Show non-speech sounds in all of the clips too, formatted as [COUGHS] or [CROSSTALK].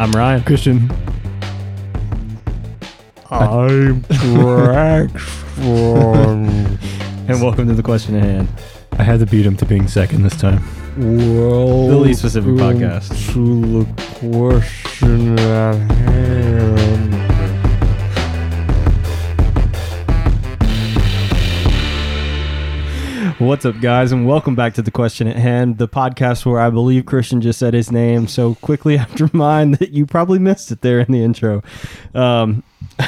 I'm Ryan. Christian. I'm Braxton. [LAUGHS] and welcome to the question at hand. I had to beat him to being second this time. The least specific podcast. To the question at hand. What's up, guys, and welcome back to the question at hand, the podcast where I believe Christian just said his name so quickly [LAUGHS] after mine that you probably missed it there in the intro. Um,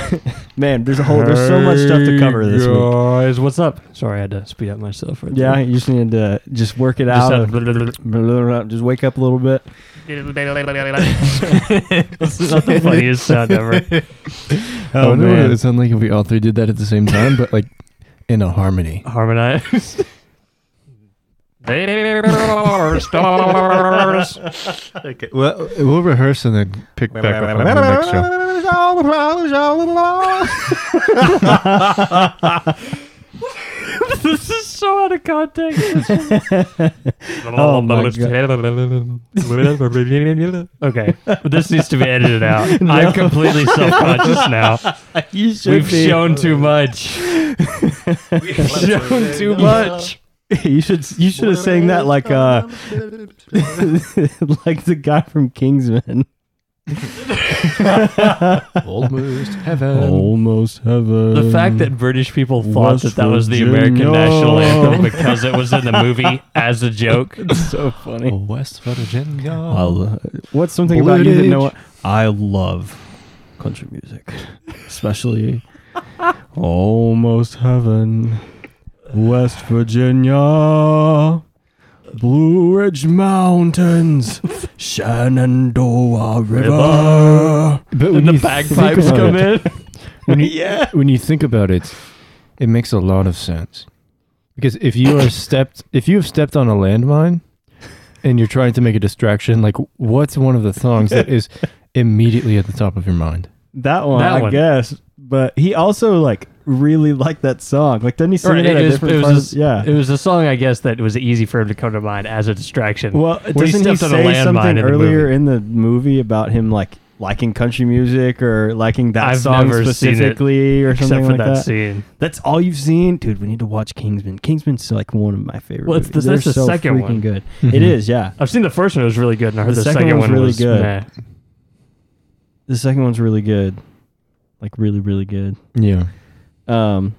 [LAUGHS] man, there's a whole there's so much stuff to cover this week. Guys, what's up? Sorry, I had to speed up myself. Right Yeah, there. you just need to just work it Just out. had- Blah, blah, blah, Just wake up a little bit. That's not the funniest sound ever. I [LAUGHS] Oh wonder what it man, would sound like if we all three did that at the same time, but like in a harmony. Harmonize. Stars. Okay. Well, we'll rehearse and then pick back up on the next show. this is so out of context. [LAUGHS] Oh my okay, this needs to be edited out. [LAUGHS] I'm completely self-conscious now. [LAUGHS] you should We've be. shown too much. We've shown too much. [LAUGHS] you should you should have sang that like uh [LAUGHS] like the guy from Kingsman. [LAUGHS] Almost heaven. Almost heaven. The fact that British people thought West that that was the American Virginia. national anthem because it was in the movie as a joke. it's so funny. West Virginia. I'll- what's something about you that no one, I love country music, especially Almost Heaven, West Virginia, Blue Ridge Mountains, [LAUGHS] Shenandoah River. But And the you bagpipes think come about it- in. When you, [LAUGHS] Yeah. when you think about it, it makes a lot of sense. Because if you are [LAUGHS] stepped, if you have stepped on a landmine, and you're trying to make a distraction, like what's one of the songs that is immediately at the top of your mind? That one, That I one. guess. But he also like really like that song. Like, didn't he sing Right, it at it a was- different it was a yeah. It was a song, I guess, that was easy for him to come to mind as a distraction. Well, when doesn't he, stepped on a say landmine something in the earlier movie. in the movie about him like liking country music or liking that I've song never seen it, specifically or something for like that, that? scene. That's all you've seen, dude. We need to watch Kingsman. Kingsman's like one of my favorite. Well, it's movies. the- that's the so second freaking one. good. Mhm. It is, yeah. I've seen the first one; it was really good, and I heard The the, second second, one's one really was good. meh. The second one's really good, like really, really good. Yeah. Um,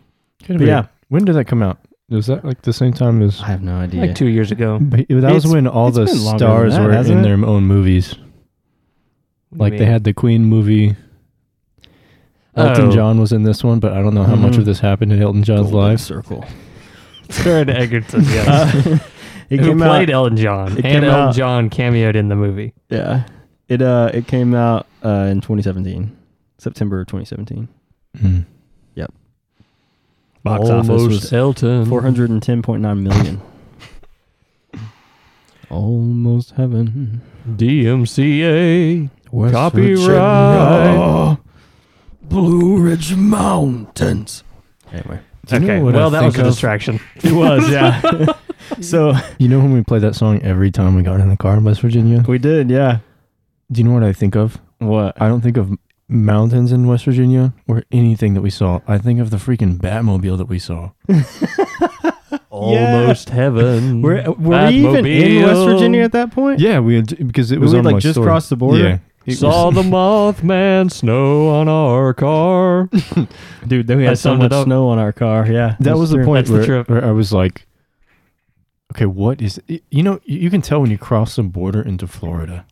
But be- yeah. When did that come out? Was that like the same time as? I have no idea. Like two years ago. But That was when all it's the been longer stars than that, were hasn't in it? their own movies. Like they had the Queen movie. Elton Oh. John was in this one, but I don't know how much Mhm. of this happened in Elton John's Golden life. Circle. [LAUGHS] Taron Egerton, yes. Uh, [LAUGHS] it Who came played out. Elton John. it and came Elton out- John cameoed in the movie. Yeah, it uh, it came out uh in 2017, September of 2017. Mm. Box office was Elton. 410.9 million. [LAUGHS] Almost heaven. DMCA. West Copyright. Blue Ridge Mountains. Anyway, Do you know Okay, what I well, that was a think of? distraction. [LAUGHS] it was yeah. [LAUGHS] so You know when we played that song every time we got in the car in West Virginia? we did, yeah. Do you know what I think of? What? I don't think of mountains in West Virginia or anything that we saw. I think of the freaking Batmobile that we saw. [LAUGHS] Almost heaven. Were, were we even in West Virginia at that point? Yeah, we had, because it We was had, on like my just story. crossed the border. Yeah. [LAUGHS] It Saw was- the Mothman snow on our car. [LAUGHS] Dude, then we I had so summed it much up. snow on our car. Yeah, that that's was the true. point That's the where, trip. where I was like, okay, what is y- you know you you can tell when you cross the border into Florida.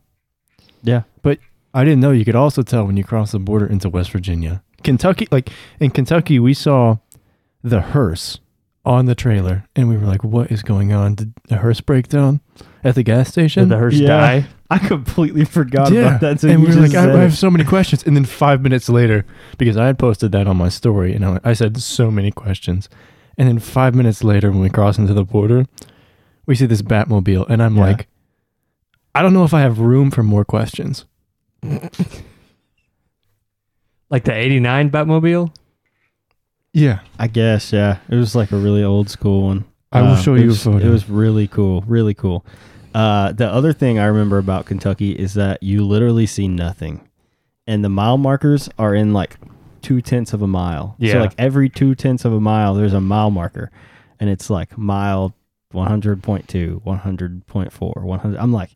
Yeah, I didn't know you could also tell when you cross the border into West Virginia. Kentucky, like in Kentucky, we saw the hearse on the trailer, and we were like, "What is going on? Did the hearse break down at the gas station?" Did the hearse Yeah. die? [LAUGHS] I completely forgot yeah, about that. So and we were like, I, I have so many questions. And then five minutes later, because I had posted that on my story, and I, I said so many questions, and then five minutes later, when we cross into the border, we see this Batmobile, and I'm Yeah. like, I don't know if I have room for more questions. [LAUGHS] Like the 89 Batmobile? Yeah, I guess, yeah. It was like a really old school one. I will Uh, show it you was, a photo. It was really cool, really cool. Uh, the other thing I remember about Kentucky is that you literally see nothing, and the mile markers are in like two tenths of a mile. So Yeah. like every two tenths of a mile, there's a mile marker, and it's like mile 100.2, 100.4, 100. I'm like,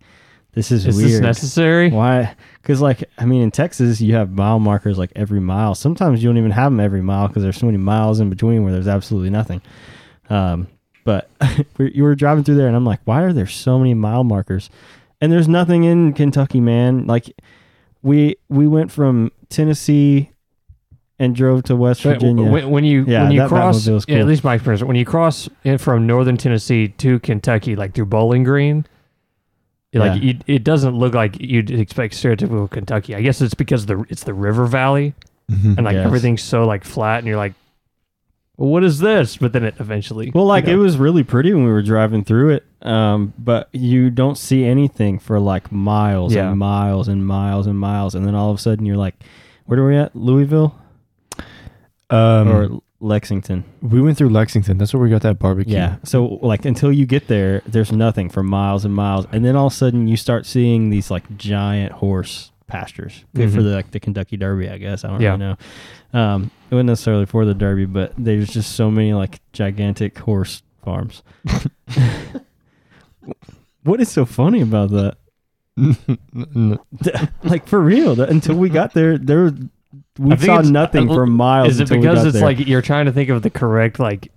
this is, Is weird. this necessary? Why? Because like I mean, in Texas, you have mile markers like every mile. Sometimes you don't even have them every mile because there's so many miles in between where there's absolutely nothing. Um, but [LAUGHS] we- you were driving through there, and I'm like, why are there so many mile markers? And there's nothing in Kentucky, man. Like we we went from Tennessee and drove to West Virginia. When, when you Yeah, when you cross, yeah, at least my experience, when you cross in from northern Tennessee to Kentucky, like through Bowling Green, like Yeah. you, it doesn't look like you'd expect stereotypical Kentucky. I guess it's because the it's the river valley Mhm. and like Yes. everything's so like flat, and you're like, well, what is this? But then it eventually, Well, like you it was really pretty when we were driving through it, um, but you don't see anything for like miles Yeah. and miles and miles and miles, and then all of a sudden you're like, "Where are we at? Louisville Um, or Lexington?" we went through Lexington. That's where we got that barbecue. Yeah. So like until you get there, there's nothing for miles and miles, and then all of a sudden you start seeing these like giant horse pastures. Good for Mhm. the like the Kentucky Derby, I guess. I don't Yeah. really know. Um, it wasn't necessarily for the Derby, but there's just so many like gigantic horse farms. [LAUGHS] what is so funny about that? [LAUGHS] [LAUGHS] Like for real, until we got there, there we I think saw nothing uh, for miles. is it until we because got it's there. like you're trying to think of the correct like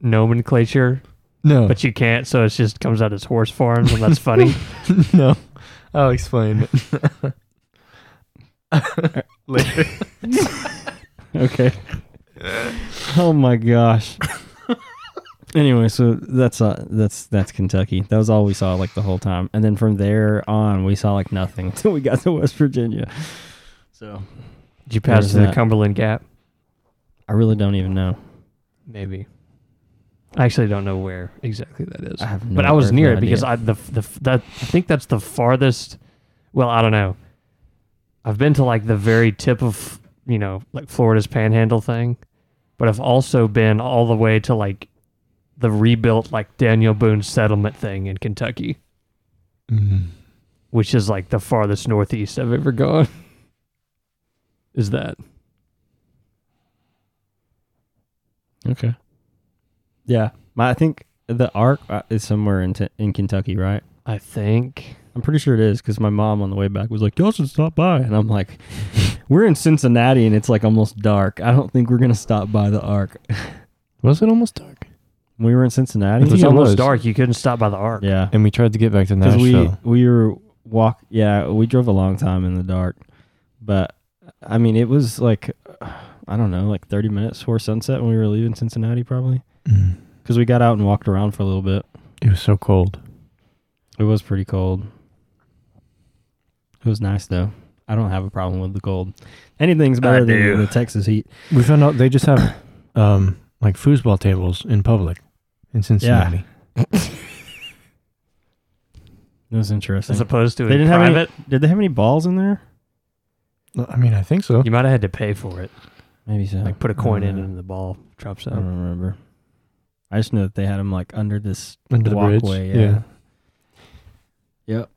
nomenclature, no, but you can't, so it just comes out as horse farms, and that's funny. [LAUGHS] no. I'll explain it [LAUGHS] [LAUGHS] later. Okay. oh my gosh. anyway, so that's uh that's that's Kentucky. That was all we saw like the whole time, and then from there on, we saw like nothing until we got to West Virginia. So Did you pass There's the that. Cumberland Gap? I really don't even know. Maybe. I actually don't know where exactly that is. I have no but I was near it idea. because I the the that I think that's the farthest. Well, I don't know. I've been to like the very tip of you know like Florida's Panhandle thing, but I've also been all the way to like the rebuilt like Daniel Boone settlement thing in Kentucky, Mm. which is like the farthest northeast I've ever gone. [LAUGHS] is that? Okay. Yeah, my, I think the Ark uh, is somewhere in t- in Kentucky, right? I think. I'm pretty sure it is because my mom on the way back was like, "Y'all should stop by," and I'm like, [LAUGHS] "We're in Cincinnati and it's like almost dark. I don't think we're gonna stop by the Ark." [LAUGHS] Was it almost dark? we were in I Cincinnati. think Which it it was was. dark. You couldn't stop by the ark. Yeah, And we tried to get back to because Nashville. we we were walk. Yeah, we drove a long time in the dark, but I mean, it was like I don't know, like 30 minutes before sunset when we were leaving Cincinnati, probably Mm. because we got out and walked around for a little bit. It was so cold. It was pretty cold. It was nice though. I don't have a problem with the cold. Anything's better than do. the Texas heat. We found out they just have um like foosball tables in public in Cincinnati. [LAUGHS] Yeah. It was interesting. As opposed to They in didn't have any- Did they have any balls in there? I mean, I think so. you might have had to pay for it. Maybe so. Like put a coin in and the ball drops out. I out. don't remember. I just know that they had them like under this Under the bridge. walkway. Yeah. Yep.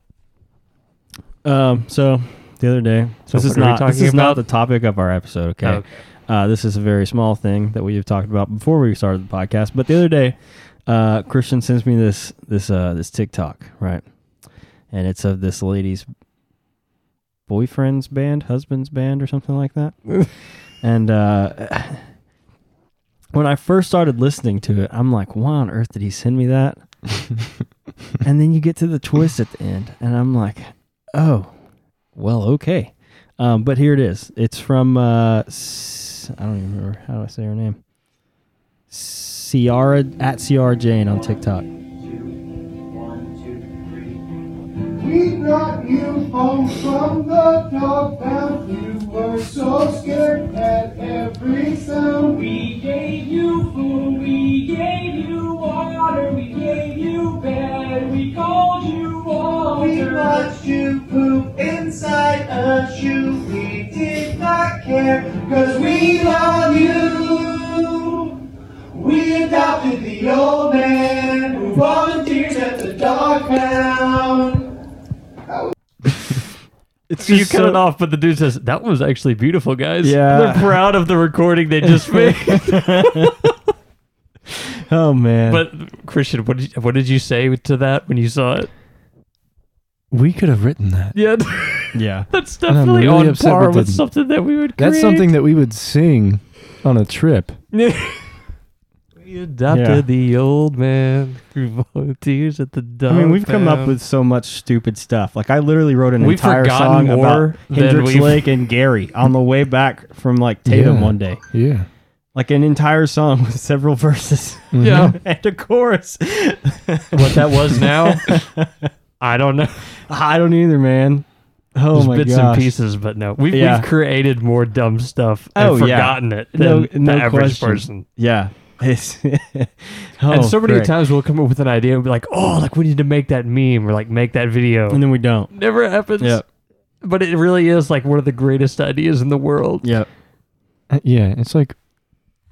Um. So the other day, So this is what are we not this talking is not about? the topic of our episode. Okay. Okay. Uh, this is a very small thing that we have talked about before we started the podcast. But the other day, uh, Christian sends me this this uh, this TikTok, right? And it's of this lady's boyfriend's band, husband's band, or something like that. [LAUGHS] and uh, when I first started listening to it, I'm like, "Why on earth did he send me that?" [LAUGHS] and then you get to the twist at the end, and I'm like, "Oh, well, okay." Um, but here it is. It's from uh, S- I don't even remember how do I say her name. Ciara at Ciara Jane on TikTok. We brought you home from the dog pound. You were so scared at every sound. We gave you food, we gave you water, we gave you bed, we called you all. We Walter. watched you poop inside a shoe. We did not care, cause we love you. We adopted the old man who volunteers at the dog pound. It's you cut so- it off, but the dude says that was actually beautiful, guys. Yeah. they're proud of the recording they just made. [LAUGHS] Oh man. but Christian, what did you, what did you say to that when you saw it? We could have written that. Yeah, [LAUGHS] yeah. that's definitely really on par with didn't. something that we would. That's something that we would sing on a trip. [LAUGHS] we adopted Yeah. the old man who volunteers [LAUGHS] at the dog. I mean, we've come up with so much stupid stuff. Like I literally wrote an We've entire song about than Hendricks Lake and Gary on the way back from like Tatum Yeah. one day. Yeah. Like an entire song [LAUGHS] with several verses mm-hmm. Yeah, [LAUGHS] and a chorus. what that was now, I don't know. I don't either, man. Oh There's my bits gosh. and pieces, but no, we've, Yeah. we've created more dumb stuff and Oh, yeah. forgotten it than No- the average question. person. Yeah. It's [LAUGHS] oh, and so many great. times we'll come up with an idea and be like, "Oh, like we need to make that meme or like make that video." and then we don't. Never happens. Yep. But it really is like one of the greatest ideas in the world. Yep. Uh, Yeah. It's like,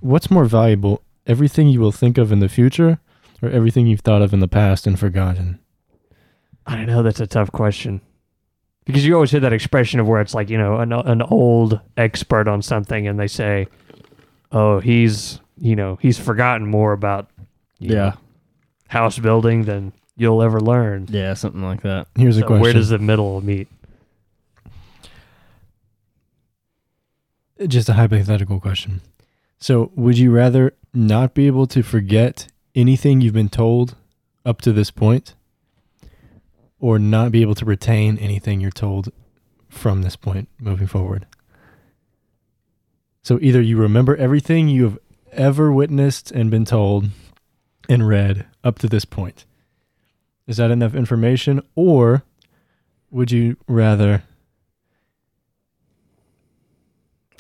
what's more valuable? Everything you will think of in the future or everything you've thought of in the past and forgotten? I don't know. That's a tough question. Because you always hear that expression of where it's like, you know, an, an old expert on something and they say, oh, he's, you know, he's forgotten more about Yeah. know, house building than you'll ever learn. Yeah, something like that. Here's a question. where does the middle meet? Just a hypothetical question. So, would you rather not be able to forget anything you've been told up to this point, or not be able to retain anything you're told from this point moving forward? So, either you remember everything you have ever witnessed and been told and read up to this point. Is that enough information, or would you rather?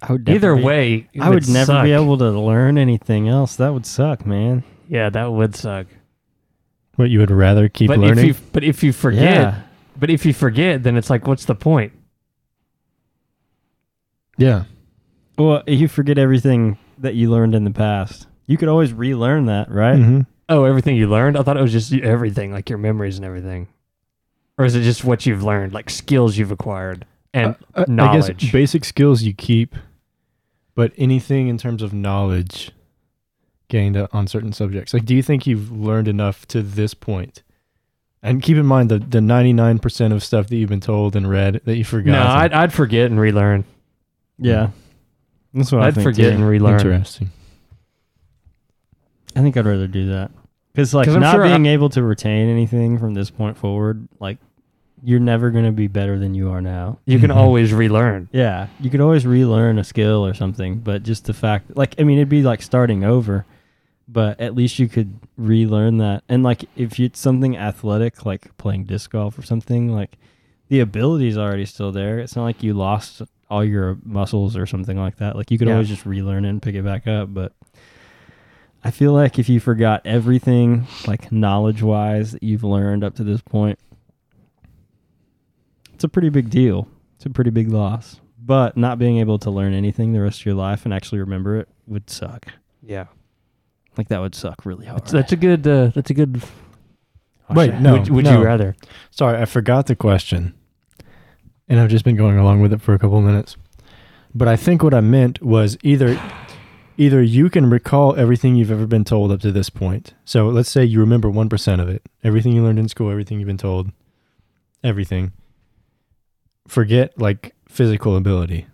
I would Either never way, it I would never suck. be able to learn anything else. That would suck, man. Yeah, that would suck. What you would rather keep but learning? if you but if you forget, Yeah. but if you forget, then it's like, what's the point? yeah. Well, you forget everything that you learned in the past. You could always relearn that, right? hmm Oh, everything you learned? I thought it was just everything, like your memories and everything. Or is it just what you've learned, like skills you've acquired and Uh, I knowledge? guess basic skills you keep, but anything in terms of knowledge gained uh, on certain subjects. Like, do you think you've learned enough to this point? And keep in mind the the ninety nine percent of stuff that you've been told and read that you forgot. no, I'd, I'd forget and relearn. Yeah. That's what I I'd think. forget too. and relearn. Interesting. I think I'd rather do that. Because like 'Cause I'm not sure I- being able to retain anything from this point forward, like you're never gonna be better than you are now. You can Mhm. always relearn. Yeah, you could always relearn a skill or something, but just the fact, like, I mean, it'd be like starting over, but at least you could relearn that. And like, if it's something athletic, like playing disc golf or something, like the ability is already still there. It's not like you lost all your muscles or something like that. Like, you could Yeah. always just relearn it and pick it back up. But I feel like if you forgot everything, like knowledge wise, that you've learned up to this point, it's a pretty big deal. It's a pretty big loss. But not being able to learn anything the rest of your life and actually remember it would suck. Yeah, Like that would suck really hard. that's, that's a good. Uh, that's a good. Wait, no, Would, would no. you rather? Sorry, I forgot the question, and I've just been going along with it for a couple of minutes. But I think what I meant was either either you can recall everything you've ever been told up to this point. So let's say you remember one percent of it, everything you learned in school, everything you've been told, everything. Forget like physical ability.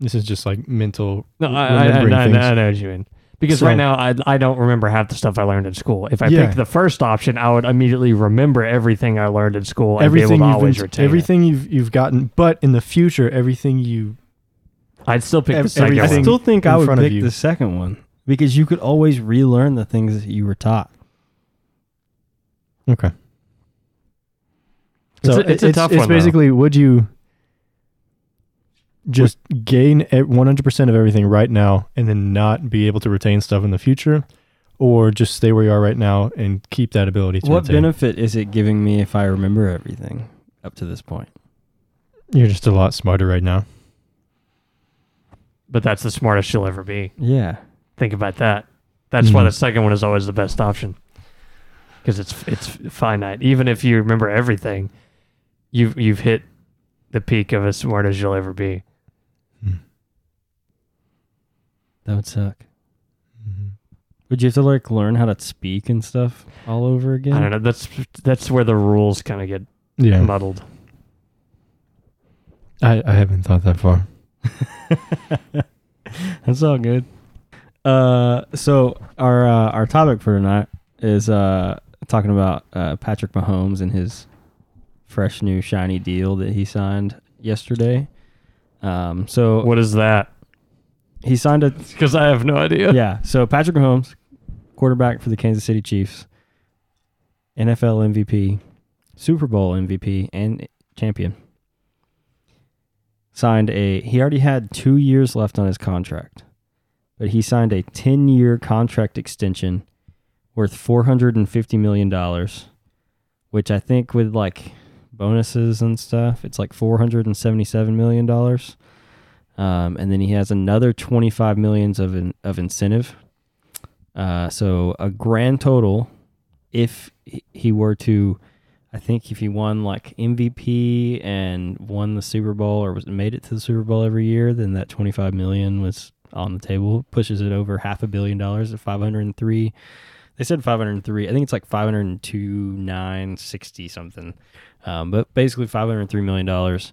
This is just like mental. No, I, I, I, I. I know what you mean. Because So- right now, I, I don't remember half the stuff I learned in school. If I Yeah. picked the first option, I would immediately remember everything I learned in school and everything be able to you've always been, retain everything you've you've gotten, but in the future, everything you. I'd still pick ev- the second everything- I still think I would pick the second one because you could always relearn the things that you were taught. okay. It's So a- it's a tough it's one, though. basically would you just gain one hundred percent of everything right now and then not be able to retain stuff in the future, or just stay where you are right now and keep that ability to What retain? benefit is it giving me if I remember everything up to this point? You're just a lot smarter right now. but that's the smartest you'll ever be. Yeah. Think about that. That's why Mhm. the second one is always the best option because it's it's finite. Even if you remember everything, you've you've hit the peak of as smart as you'll ever be. That would suck. Mhm. Would you have to like learn how to speak and stuff all over again? I don't know. That's that's where the rules kind of get Yeah, muddled. I, I haven't thought that far. [LAUGHS] That's all good. Uh, so our uh, our topic for tonight is uh talking about uh, Patrick Mahomes and his fresh new shiny deal that he signed yesterday. Um, so What is that? He signed a Because I have no idea. yeah. So Patrick Mahomes, quarterback for the Kansas City Chiefs, NFL MVP, Super Bowl MVP, and champion. Signed a. He already had two years left on his contract, but he signed a ten-year contract extension worth four hundred and fifty million dollars, which I think with like bonuses and stuff, it's like four hundred and seventy-seven million dollars. Um, and then he has another 25 millions of in, of incentive. Uh, so a grand total, if he- were to, I think if he won like MVP and won the Super Bowl or was made it to the Super Bowl every year, then that 25 million was on the table. Pushes it over half a billion dollars at 503. They said 503. I think it's like 502, 960 something. Um, but basically 503 million dollars,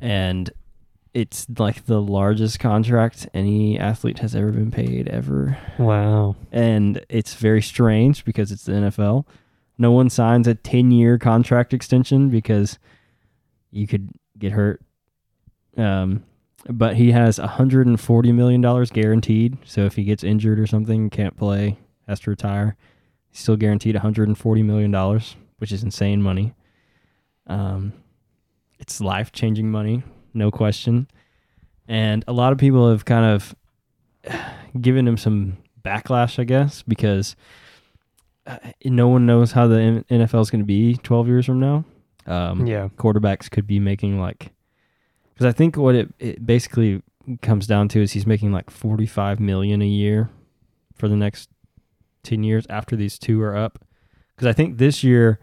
and it's like the largest contract any athlete has ever been paid ever. Wow. And it's very strange because it's the NFL. No one signs a 10 year contract extension because you could get hurt. Um, but he has $140 million guaranteed. So if he gets injured or something, can't play, has to retire, he's still guaranteed $140 million, which is insane money. Um, it's life changing money, no question. And a lot of people have kind of [SIGHS] given him some backlash, I guess, because uh, no one knows how the NFL is going to be 12 years from now. Um, Yeah. quarterbacks could be making like, because I think what it, it basically comes down to is he's making like 45 million a year for the next 10 years after these two are up. Because I think this year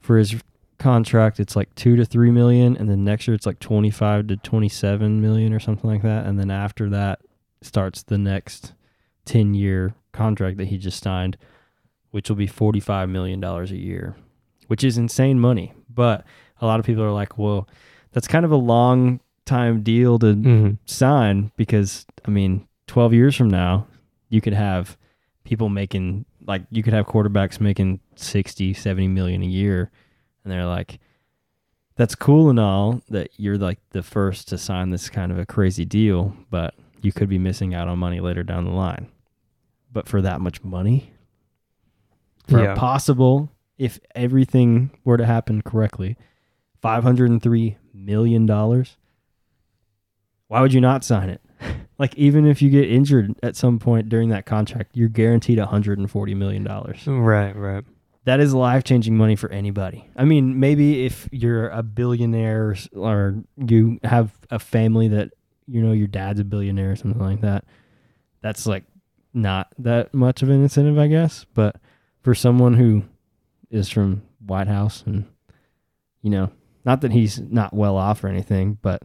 for his contract it's like two to three million, and then next year it's like 25 to 27 million or something like that, and then after that starts the next 10 year contract that he just signed, which will be 45 million dollars a year, which is insane money. But a lot of people are like, well, that's kind of a long time deal to hmm sign because I mean, 12 years from now, you could have people making like you could have quarterbacks making 60, 70 million a year and they're like that's cool and all that you're like the first to sign this kind of a crazy deal, but you could be missing out on money later down the line. But for that much money, for Yeah. a possible if everything were to happen correctly, 503 million dollars why would you not sign it? [LAUGHS] Like even if you get injured at some point during that contract, you're guaranteed 140 million dollars. Right. Right. That is life-changing money for anybody. I mean, maybe if you're a billionaire or you have a family that you know your dad's a billionaire or something like that, that's like not that much of an incentive, I guess. But for someone who is from Whitehouse and you know, not that he's not well off or anything, but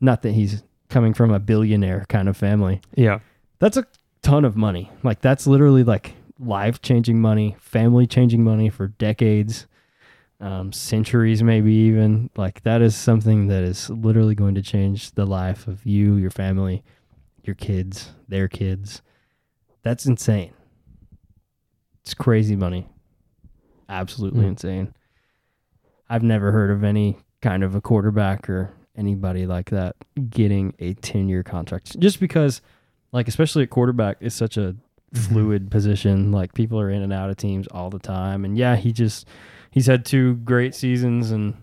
not that he's coming from a billionaire kind of family. Yeah. That's a ton of money. Like that's literally like life changing money, family changing money for decades, um, centuries, maybe even. Like that is something that is literally going to change the life of you, your family, your kids, their kids. That's insane. It's crazy money. Absolutely Mm. insane. I've never heard of any kind of a quarterback or anybody like that getting a 10 year contract just because like especially a quarterback is such a fluid position like people are in and out of teams all the time. And yeah he just he's had two great seasons and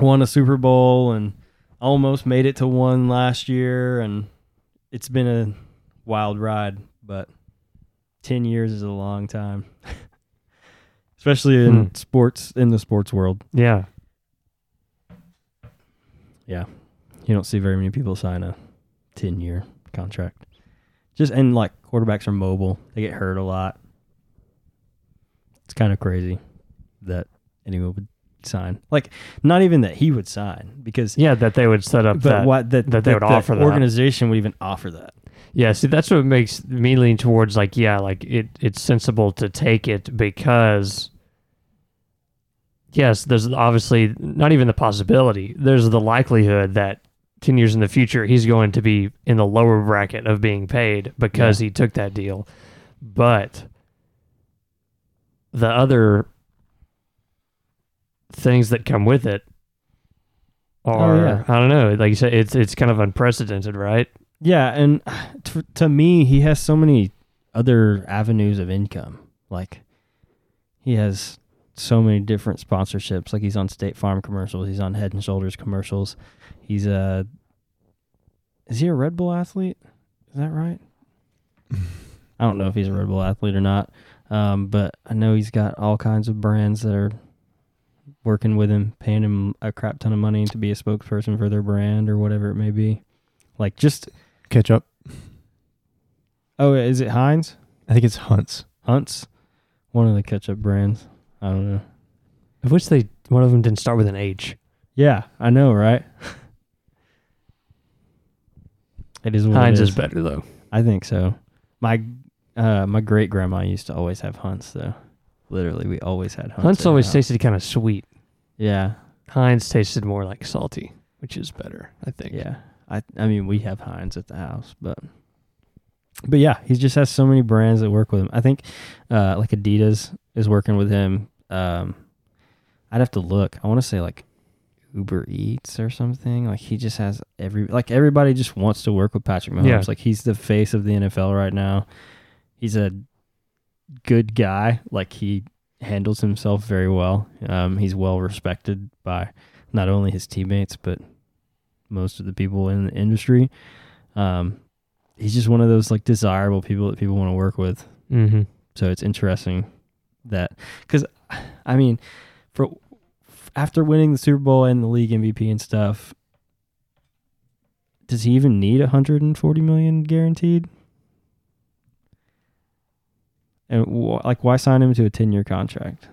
won a super bowl and almost made it to one last year. And it's been a wild ride but 10 years is a long time. [LAUGHS] Especially in Hmm. sports in the sports world. Yeah. yeah. You don't see very many people sign a 10 year contract. Just and like quarterbacks are mobile; they get hurt a lot. It's kind of crazy that anyone would sign. Like, not even that he would sign because, Yeah, that they would set up but that. what that, that they would the offer that. organization would even offer that. Yeah, see, that's what makes me lean towards like, yeah, like it. It's sensible to take it because, yes, there's obviously not even the possibility. There's the likelihood that ten years in the future he's going to be in the lower bracket of being paid because he took that deal, but the other things that come with it oh, are Oh, yeah. I don't know. Like you said, it's it's kind of unprecedented, right? Yeah, and to, to me, he has so many other avenues of income. Like, he has so many different sponsorships. Like, he's on State Farm commercials. He's on Head and Shoulders commercials. He's a. Is he a Red Bull athlete? Is that right? [LAUGHS] I don't know if he's a Red Bull athlete or not, um, but I know he's got all kinds of brands that are working with him, paying him a crap ton of money to be a spokesperson for their brand or whatever it may be. Like, just Ketchup. Oh, is it Heinz? I think it's Hunts. Hunt's? One of the ketchup brands. I don't know. I wish they one of them didn't start with an H. Yeah, I know, right? [LAUGHS] it is what Heinz it is is. better though. I think so. My uh, my great grandma used to always have Hunts though. Literally, we always had Hunts. Hunt's at always house. tasted kind of sweet. Yeah, Heinz tasted more like salty, which is better, I think. yeah. I I mean, we have Heinz at the house, but but yeah, he just has so many brands that work with him. I think uh, like Adidas is working with him. Um, I'd have to look. I want to say like Uber Eats or something. Like he just has every like everybody just wants to work with Patrick Mahomes. Yeah. Like he's the face of the NFL right now. He's a good guy. Like he handles himself very well. Um, he's well respected by not only his teammates but most of the people in the industry. Um, he's just one of those like desirable people that people want to work with. Mm-hmm. So it's interesting that because I mean, for after winning the Super Bowl and the league MVP and stuff, does he even need 140 million guaranteed? And wh- like, why sign him to a 10 year contract?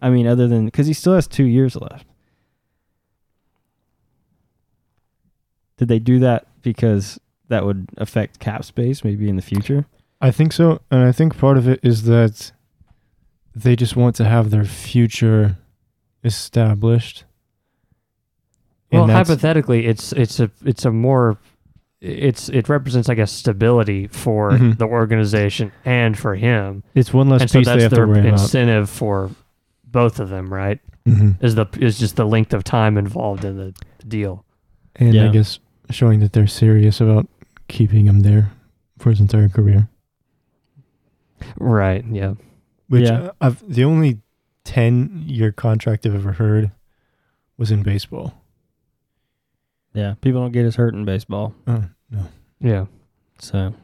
I mean, other than because he still has two years left. Did they do that because that would affect cap space maybe in the future? I think so, and I think part of it is that they just want to have their future established. Well, hypothetically, it's it's a it's a more it's it represents I guess stability for Mhm. the organization and for him, it's one less and so piece they that's have to their worry about. incentive for both of them, right? hmm Is the is just the length of time involved in the deal. And I guess showing that they're serious about keeping him there for his entire career. Right. Yeah. Which Yeah. uh, I've the only ten year contract I've ever heard was in baseball. Yeah, people don't get as hurt in baseball. Oh no. Yeah. So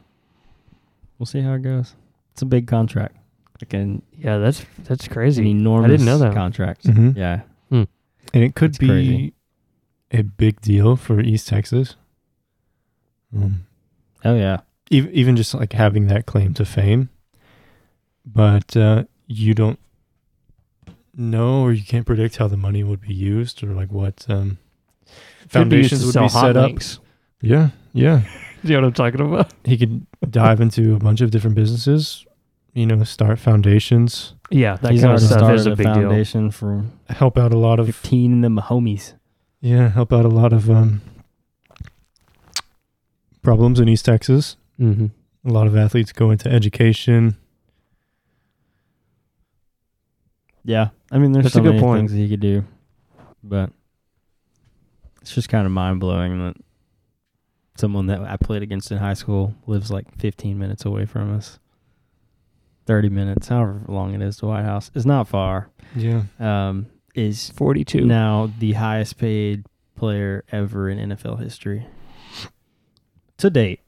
we'll see how it goes. It's a big contract. Like an, Yeah. That's that's an crazy. enormous I didn't know that. contract. Mhm. Yeah. And it could It's be crazy. a big deal for East Texas. Um, Oh yeah. even even just like having that claim to fame, but uh, you don't know or you can't predict how the money would be used or like what um, Could be foundations would sell be hot set up. links. Yeah, yeah. [LAUGHS] You know what I'm talking about? He could dive into a bunch of different businesses. You know, start foundations, Yeah, that He's kind of stuff is a a big deal. foundation for help out a lot of 15 in them homies. yeah, help out a lot of um, problems in East Texas. Mm-hmm. A lot of athletes go into education. Yeah. I mean, there's That's so a good many point. things that he could do, but it's just kind of mind blowing that someone that I played against in high school lives like 15 minutes away from us. 30 minutes, however long it is to Whitehouse, is not far. Yeah, Um, is 42. now the highest paid player ever in NFL history to date.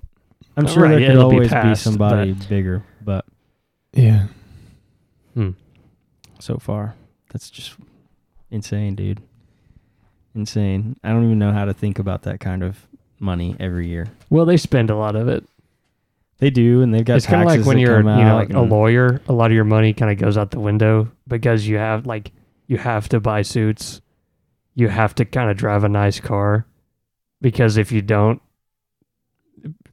I'm Oh, sure right, there yeah, could it'll be always be past, somebody bigger, but yeah. Hmm. So far, that's just insane, dude. Insane. I don't even know how to think about that kind of money every year. Well, they spend a lot of it. They do, and they've got it's kind of like when you're, you know, like a lawyer. A lot of your money kind of goes out the window because you have like you have to buy suits. You have to kind of drive a nice car because if you don't,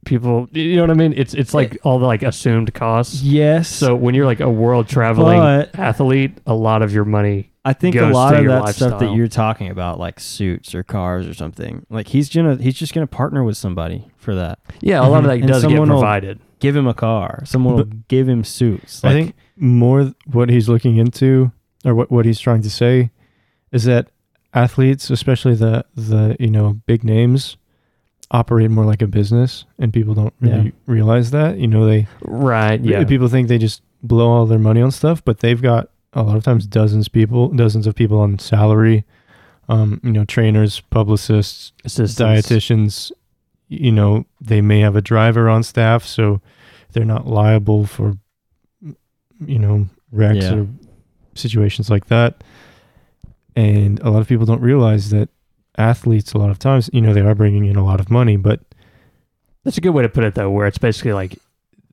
people, you know what I mean. It's it's like all the like assumed costs. Yes. So when you're like a world traveling But- athlete, a lot of your money. I think a goes lot to of your that stuff that lifestyle. you're talking about, like suits or cars or something, like he's gonna he's just gonna partner with somebody for that. Yeah, a lot of that [LAUGHS] And does get someone will- provided. Give him a car. Someone will give him suits. I think more th- what he's looking into, or what what he's trying to say, is that athletes, especially the the you know big names, operate more like a business, and people don't really Yeah. realize that. You know, they Right. Yeah. people think they just blow all their money on stuff, but they've got a lot of times dozens people, dozens of people on salary. Um, you know, trainers, publicists, Assistants. dietitians you know they may have a driver on staff so they're not liable for you know wrecks Yeah. or situations like that and a lot of people don't realize that athletes a lot of times you know they are bringing in a lot of money but That's a good way to put it, though, where it's basically like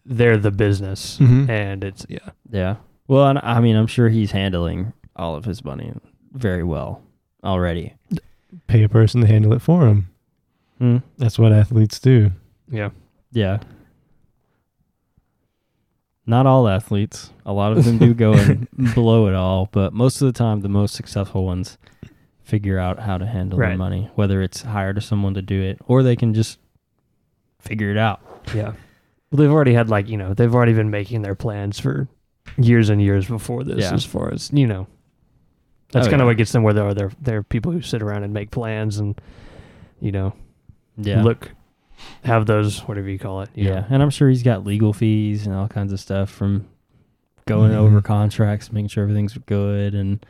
they're the business, Mhm. and it's yeah. yeah. Well, and I mean, I'm sure he's handling all of his money very well already. pay a person to handle it for him Hmm. that's what athletes do Yeah. Yeah. Not all athletes. A lot of them do go [LAUGHS] and blow it all, but most of the time, the most successful ones figure out how to handle their money, whether it's hire to someone to do it or they can just figure it out. Yeah. Well, they've already had like you know they've already been making their plans for years and years before this. Yeah. As far as you know, that's Oh, kind of yeah. what gets them where they are. They're they're people who sit around and make plans and you know Yeah. look have those whatever you call it. you yeah. know. And I'm sure he's got legal fees and all kinds of stuff from going Mhm. over contracts, making sure everything's good. And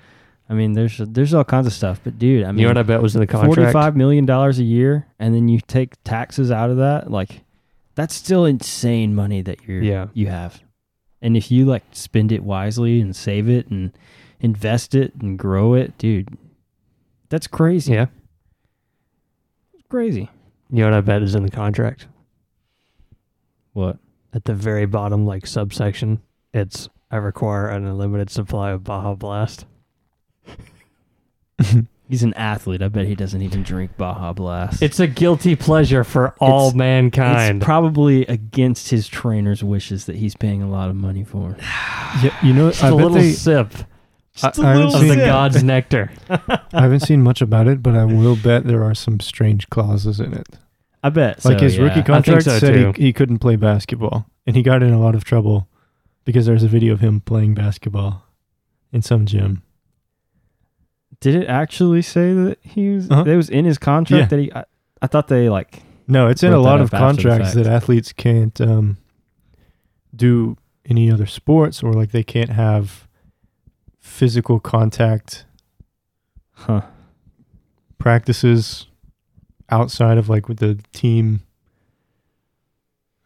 I mean, there's there's all kinds of stuff. But dude, I mean, you know what I bet was in the contract. Forty-five million dollars a year, and then you take taxes out of that. Like, that's still insane money that you're Yeah. you have. And if you like spend it wisely and save it and invest it and grow it, dude, that's crazy. Yeah. It's crazy. You know what I bet is in the contract What? at the very bottom, like subsection. It's I require an unlimited supply of Baja Blast. [LAUGHS] He's an athlete. I bet he doesn't even drink Baja Blast. It's a guilty pleasure for all It's- mankind. It's probably against his trainer's wishes that he's paying a lot of money for. [SIGHS] yeah you know Just i a bet little they sip Just a I haven't little of the seen- god's [LAUGHS] nectar. I haven't seen much about it but i will bet there are some strange clauses in it I bet. Like so, his yeah. rookie contract so, said too. he, he couldn't play basketball, and he got in a lot of trouble because there's a video of him playing basketball in some gym. Did it actually say that he was? Uh-huh. It was in his contract Yeah. that he. I, I thought they like. No, it's in a lot of contracts that athletes can't um, do any other sports, or like they can't have physical contact Huh. practices outside of like with the team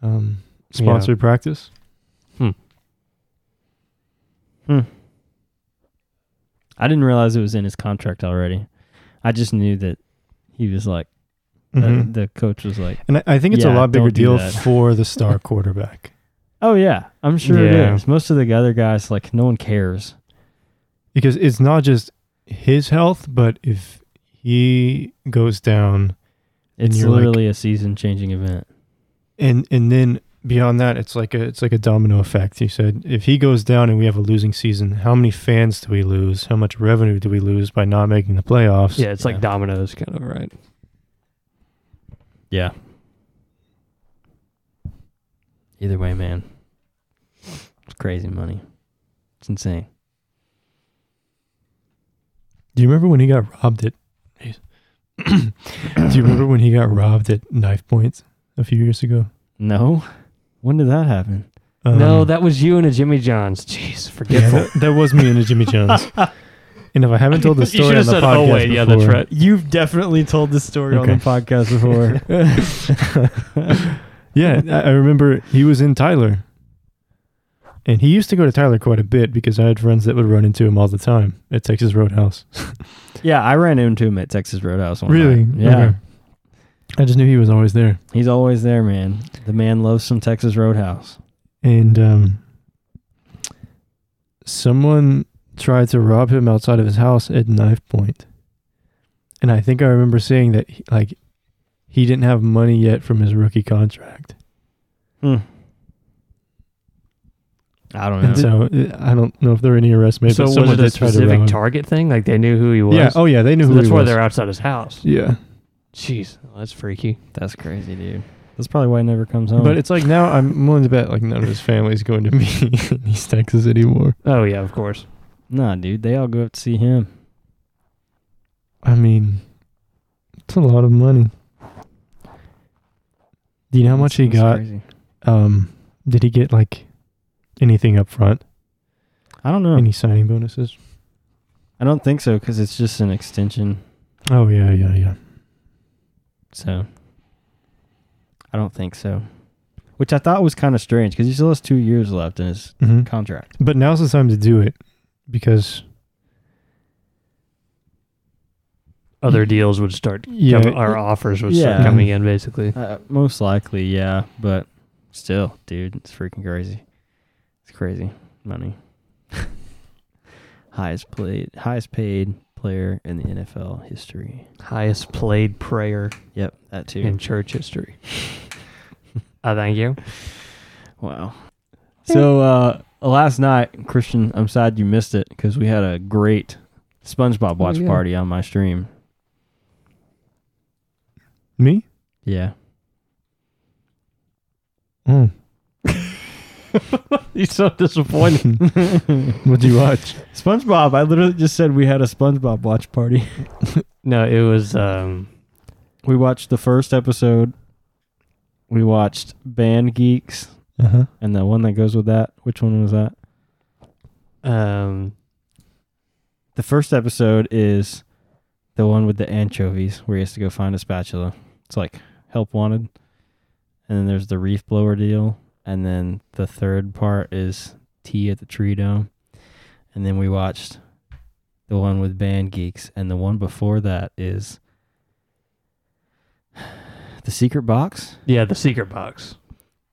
um, Yeah. sponsored practice. I didn't realize it was in his contract already. I just knew that he was like. Mhm. The, the coach was like, And I, I think it's a lot bigger deal for the [LAUGHS] star quarterback. "Oh yeah, I'm sure Yeah. it is." Most of the other guys, like, no one cares. because it's not just his health, but if he goes down, It's you're like- literally a season-changing event. and and then beyond that, it's like a it's like a domino effect. He said, if he goes down and we have a losing season, how many fans do we lose? How much revenue do we lose by not making the playoffs? Yeah, it's like Yeah. dominoes, kind of right. Yeah. Either way, man, it's crazy money. It's insane. Do you remember when he got robbed at? [COUGHS] do you remember when he got robbed at knife points a few years ago? No, when did that happen? no, Um, that was you and a Jimmy John's. Jeez, yeah, forgetful. that, that was me and a Jimmy John's. [LAUGHS] and if I haven't told the You story should on have the said, podcast "Oh wait, yeah, that's right." You've definitely told the story Okay. on the podcast before. [LAUGHS] Yeah, I I remember he was in Tyler. And he used to go to Tyler quite a bit because I had friends that would run into him all the time at Texas Roadhouse. yeah, I ran into him at Texas Roadhouse one Really? night. Yeah. Okay. I just knew he was always there. He's always there, man. The man loves some Texas Roadhouse. And um, someone tried to rob him outside of his house at knife point. And I think I remember seeing that he, like he didn't have money yet from his rookie contract. Hmm. I don't know. And so uh, I don't know if there were any arrests made, so but was it a did try to rob specific target thing? Like they knew who he was. Yeah. Oh yeah, they knew So who that's why was. they're outside his house. Yeah. Jeez, that's freaky. That's crazy, dude. That's probably why he never comes home. But it's like now I'm willing to bet like none of his family's going to be [LAUGHS] in East Texas anymore. Oh yeah, of course. nah, dude. They all go up to see him. I mean, it's a lot of money. Do you know how much he That's got? crazy. Um, did he get like anything up front? I don't know. Any signing bonuses? I don't think so because it's just an extension. Oh yeah, yeah, yeah. So I don't think so. Which I thought was kind of strange because he still has two years left in his hmm contract. But now's the time to do it because Other deals would start. [LAUGHS] yeah, coming, our offers would Yeah. start coming in basically. Uh, most likely, yeah. But still, dude, it's freaking crazy. It's crazy money. [LAUGHS] highest played, highest paid player in the NFL history. Highest played prayer Yep, that too. in church history. [LAUGHS] uh, thank you. Wow. So [LAUGHS] uh last night, Christian, I'm sad you missed it because we had a great SpongeBob watch yeah. party on my stream. me. Yeah. Oh, [LAUGHS] He's so disappointed. [LAUGHS] what'd you watch? SpongeBob. I literally just said we had a SpongeBob watch party. [LAUGHS] no, it was um We watched the first episode. We watched Band Geeks Uh huh. and the one that goes with that. Which one was that? um The first episode is the one with the anchovies where he has to go find a spatula. It's like help wanted. And then there's the reef blower deal. And then the third part is tea at the tree dome. And then we watched the one with band geeks. And the one before that is [SIGHS] the secret box. yeah, the secret box.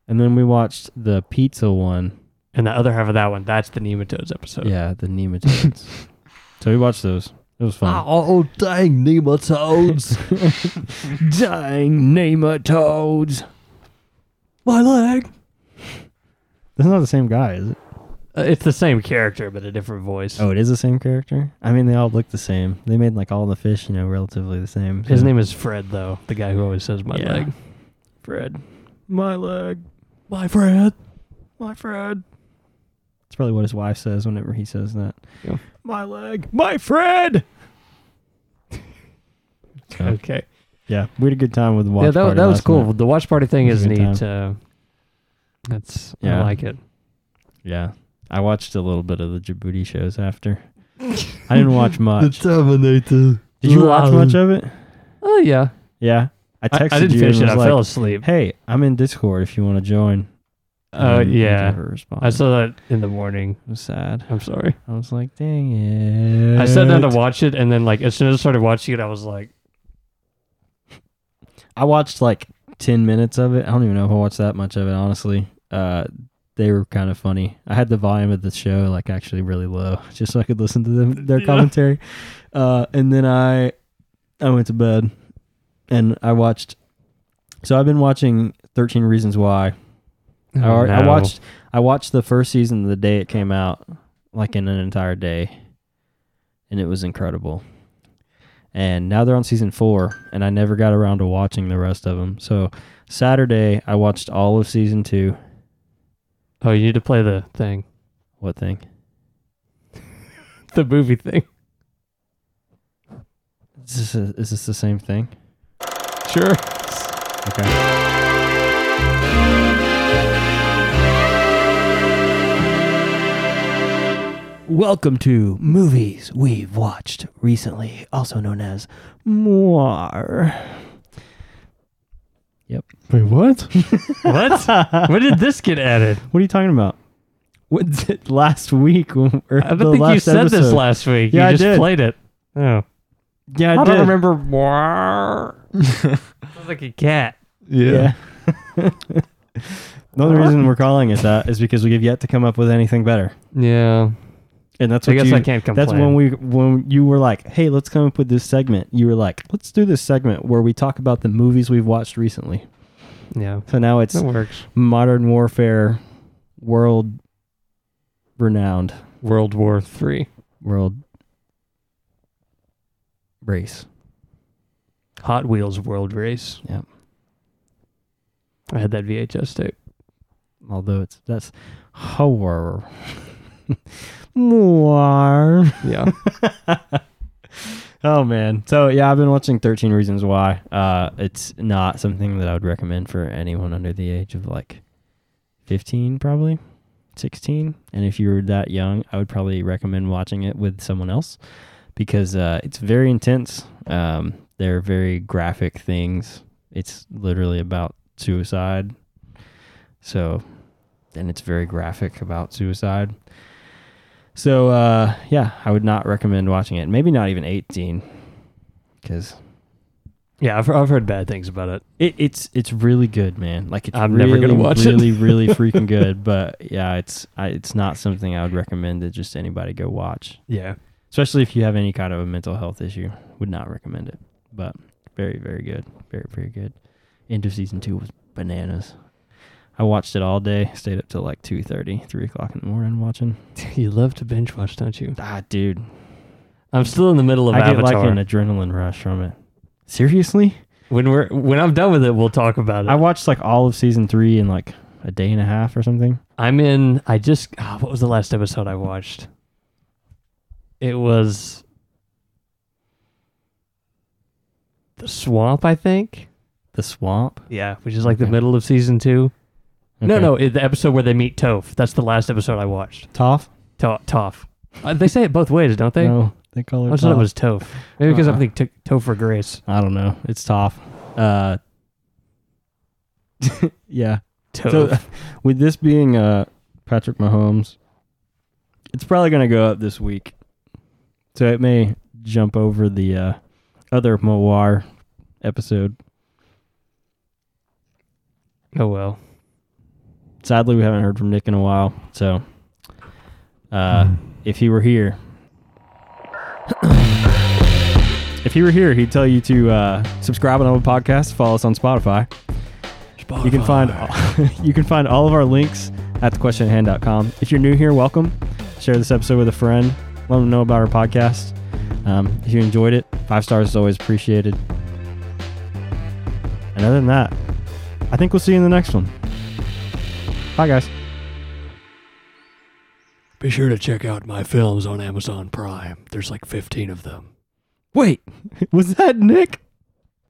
And then we watched the pizza one. And the other half of that one, that's the nematodes episode. Yeah, the nematodes. [LAUGHS] so we watched those. It was fun. Oh, oh dang nematodes. [LAUGHS] Dang nematodes. My leg. That's not the same guy, is it? Uh, it's the same character, but a different voice. Oh, it is the same character? I mean, they all look the same. They made like all the fish, you know, relatively the same. His so- name is Fred, though. The guy who always says my Yeah. leg. Fred. My leg. My Fred. My Fred. That's probably what his wife says whenever he says that. Yeah. My leg. My Fred. [LAUGHS] So, Okay. yeah, we had a good time with the watch yeah, that, party that was last cool. night. The watch party thing was is neat. Uh, that's Yeah. I like it. Yeah. I watched a little bit of the Djibouti shows after. [LAUGHS] I didn't watch much. Terminator. Did you watch much of it? Oh yeah. Yeah. I I, texted I didn't you finish and it. I like, fell asleep. Hey, I'm in Discord if you want to join. Oh And you yeah. I saw that in the morning. It was sad. I'm sorry. I was like, dang it. I sat down to watch it, and then like as soon as I started watching it, I was like, I watched like 10 minutes of it. I don't even know if I watched that much of it, honestly. Uh, they were kind of funny. I had the volume of the show like actually really low [LAUGHS] just so I could listen to them their Yeah. commentary. Uh, and then I I went to bed and I watched so I've been watching 13 Reasons Why. I, oh, I no. watched I watched the first season the day it came out, like in an entire day, and it was incredible. And now they're on season four, and I never got around to watching the rest of them. So Saturday I watched all of season two. Oh, you need to play the thing, What thing? [LAUGHS] the movie thing. Is this a, is this the same thing? Sure. Okay. Welcome to Movies We've Watched Recently, also known as Moir. Wait, what? [LAUGHS] What? when did this get added? What are you talking about? What did it last week? Or I don't the think you last said this episode? last week. Yeah, I you just did. played it. Oh, Yeah, I, I, did. don't remember. [LAUGHS] Sounds like a cat. Yeah. [LAUGHS] the only reason we're calling it that is because we have yet to come up with anything better, Yeah. And that's what I guess you. I can't complain. that's when we when you were like, "Hey, let's come up with this segment." You were like, "Let's do this segment where we talk about the movies we've watched recently." Yeah. So now it's That works. modern warfare, world renowned World War Three. world race. Hot Wheels World Race. Yep. I had that VHS tape. Although it's that's horror. [LAUGHS] More. Yeah. [LAUGHS] Oh man. So yeah, I've been watching 13 Reasons Why. Uh it's not something that I would recommend for anyone under the age of like 15 probably. 16. And if you're that young, I would probably recommend watching it with someone else because uh it's very intense. Um they're very graphic things. It's literally about suicide. So and it's very graphic about suicide. So uh, yeah, I would not recommend watching it. Maybe not even 18, because yeah, I've, I've heard bad things about it. it, it's it's really good, man. Like it's I'm really, never gonna watch it. really, really [LAUGHS] freaking good. But yeah, it's I, it's not something I would recommend that just anybody go watch, Yeah. especially if you have any kind of a mental health issue. Would not recommend it. But very, very good, very, very good. End of season two was bananas. I watched it all day. Stayed up till like 2.30, 3 o'clock in the morning watching. [LAUGHS] You love to binge watch, don't you? Ah, dude, I'm still in the middle of I get like an adrenaline rush from it. Seriously? when we're when I'm done with it, we'll talk about it. I watched like all of season three in like a day and a half or something. I'm in. I just. ah, what was the last episode I watched? It was the swamp, I think. The swamp. Yeah, which is like the middle of season two. No, Okay. no, it, the episode where they meet Toph. That's the last episode I watched. Toph. To- Toph. Uh, they say it both ways, don't they? No, they call I her. thought it Toph. was Toph. Maybe because Uh-uh. I think t- for Grace. I don't know. It's Toph. Uh. [LAUGHS] yeah. Toph. So [LAUGHS] with this being uh Patrick Mahomes, it's probably gonna go up this week. So it may jump over the uh, other Moir episode. oh well. Sadly, we haven't heard from Nick in a while. So, uh, if he were here, [COUGHS] if he were here, he'd tell you to uh, subscribe on our podcast, follow us on Spotify. You can find [LAUGHS] you can find all of our links at thequestionathand.com. If you're new here, welcome. Share this episode with a friend. Let them know about our podcast. Um, if you enjoyed it, five stars is always appreciated. And other than that, I think we'll see you in the next one. Bye, guys. Be sure to check out my films on Amazon Prime. There's like 15 of them. Wait, [LAUGHS] was that Nick?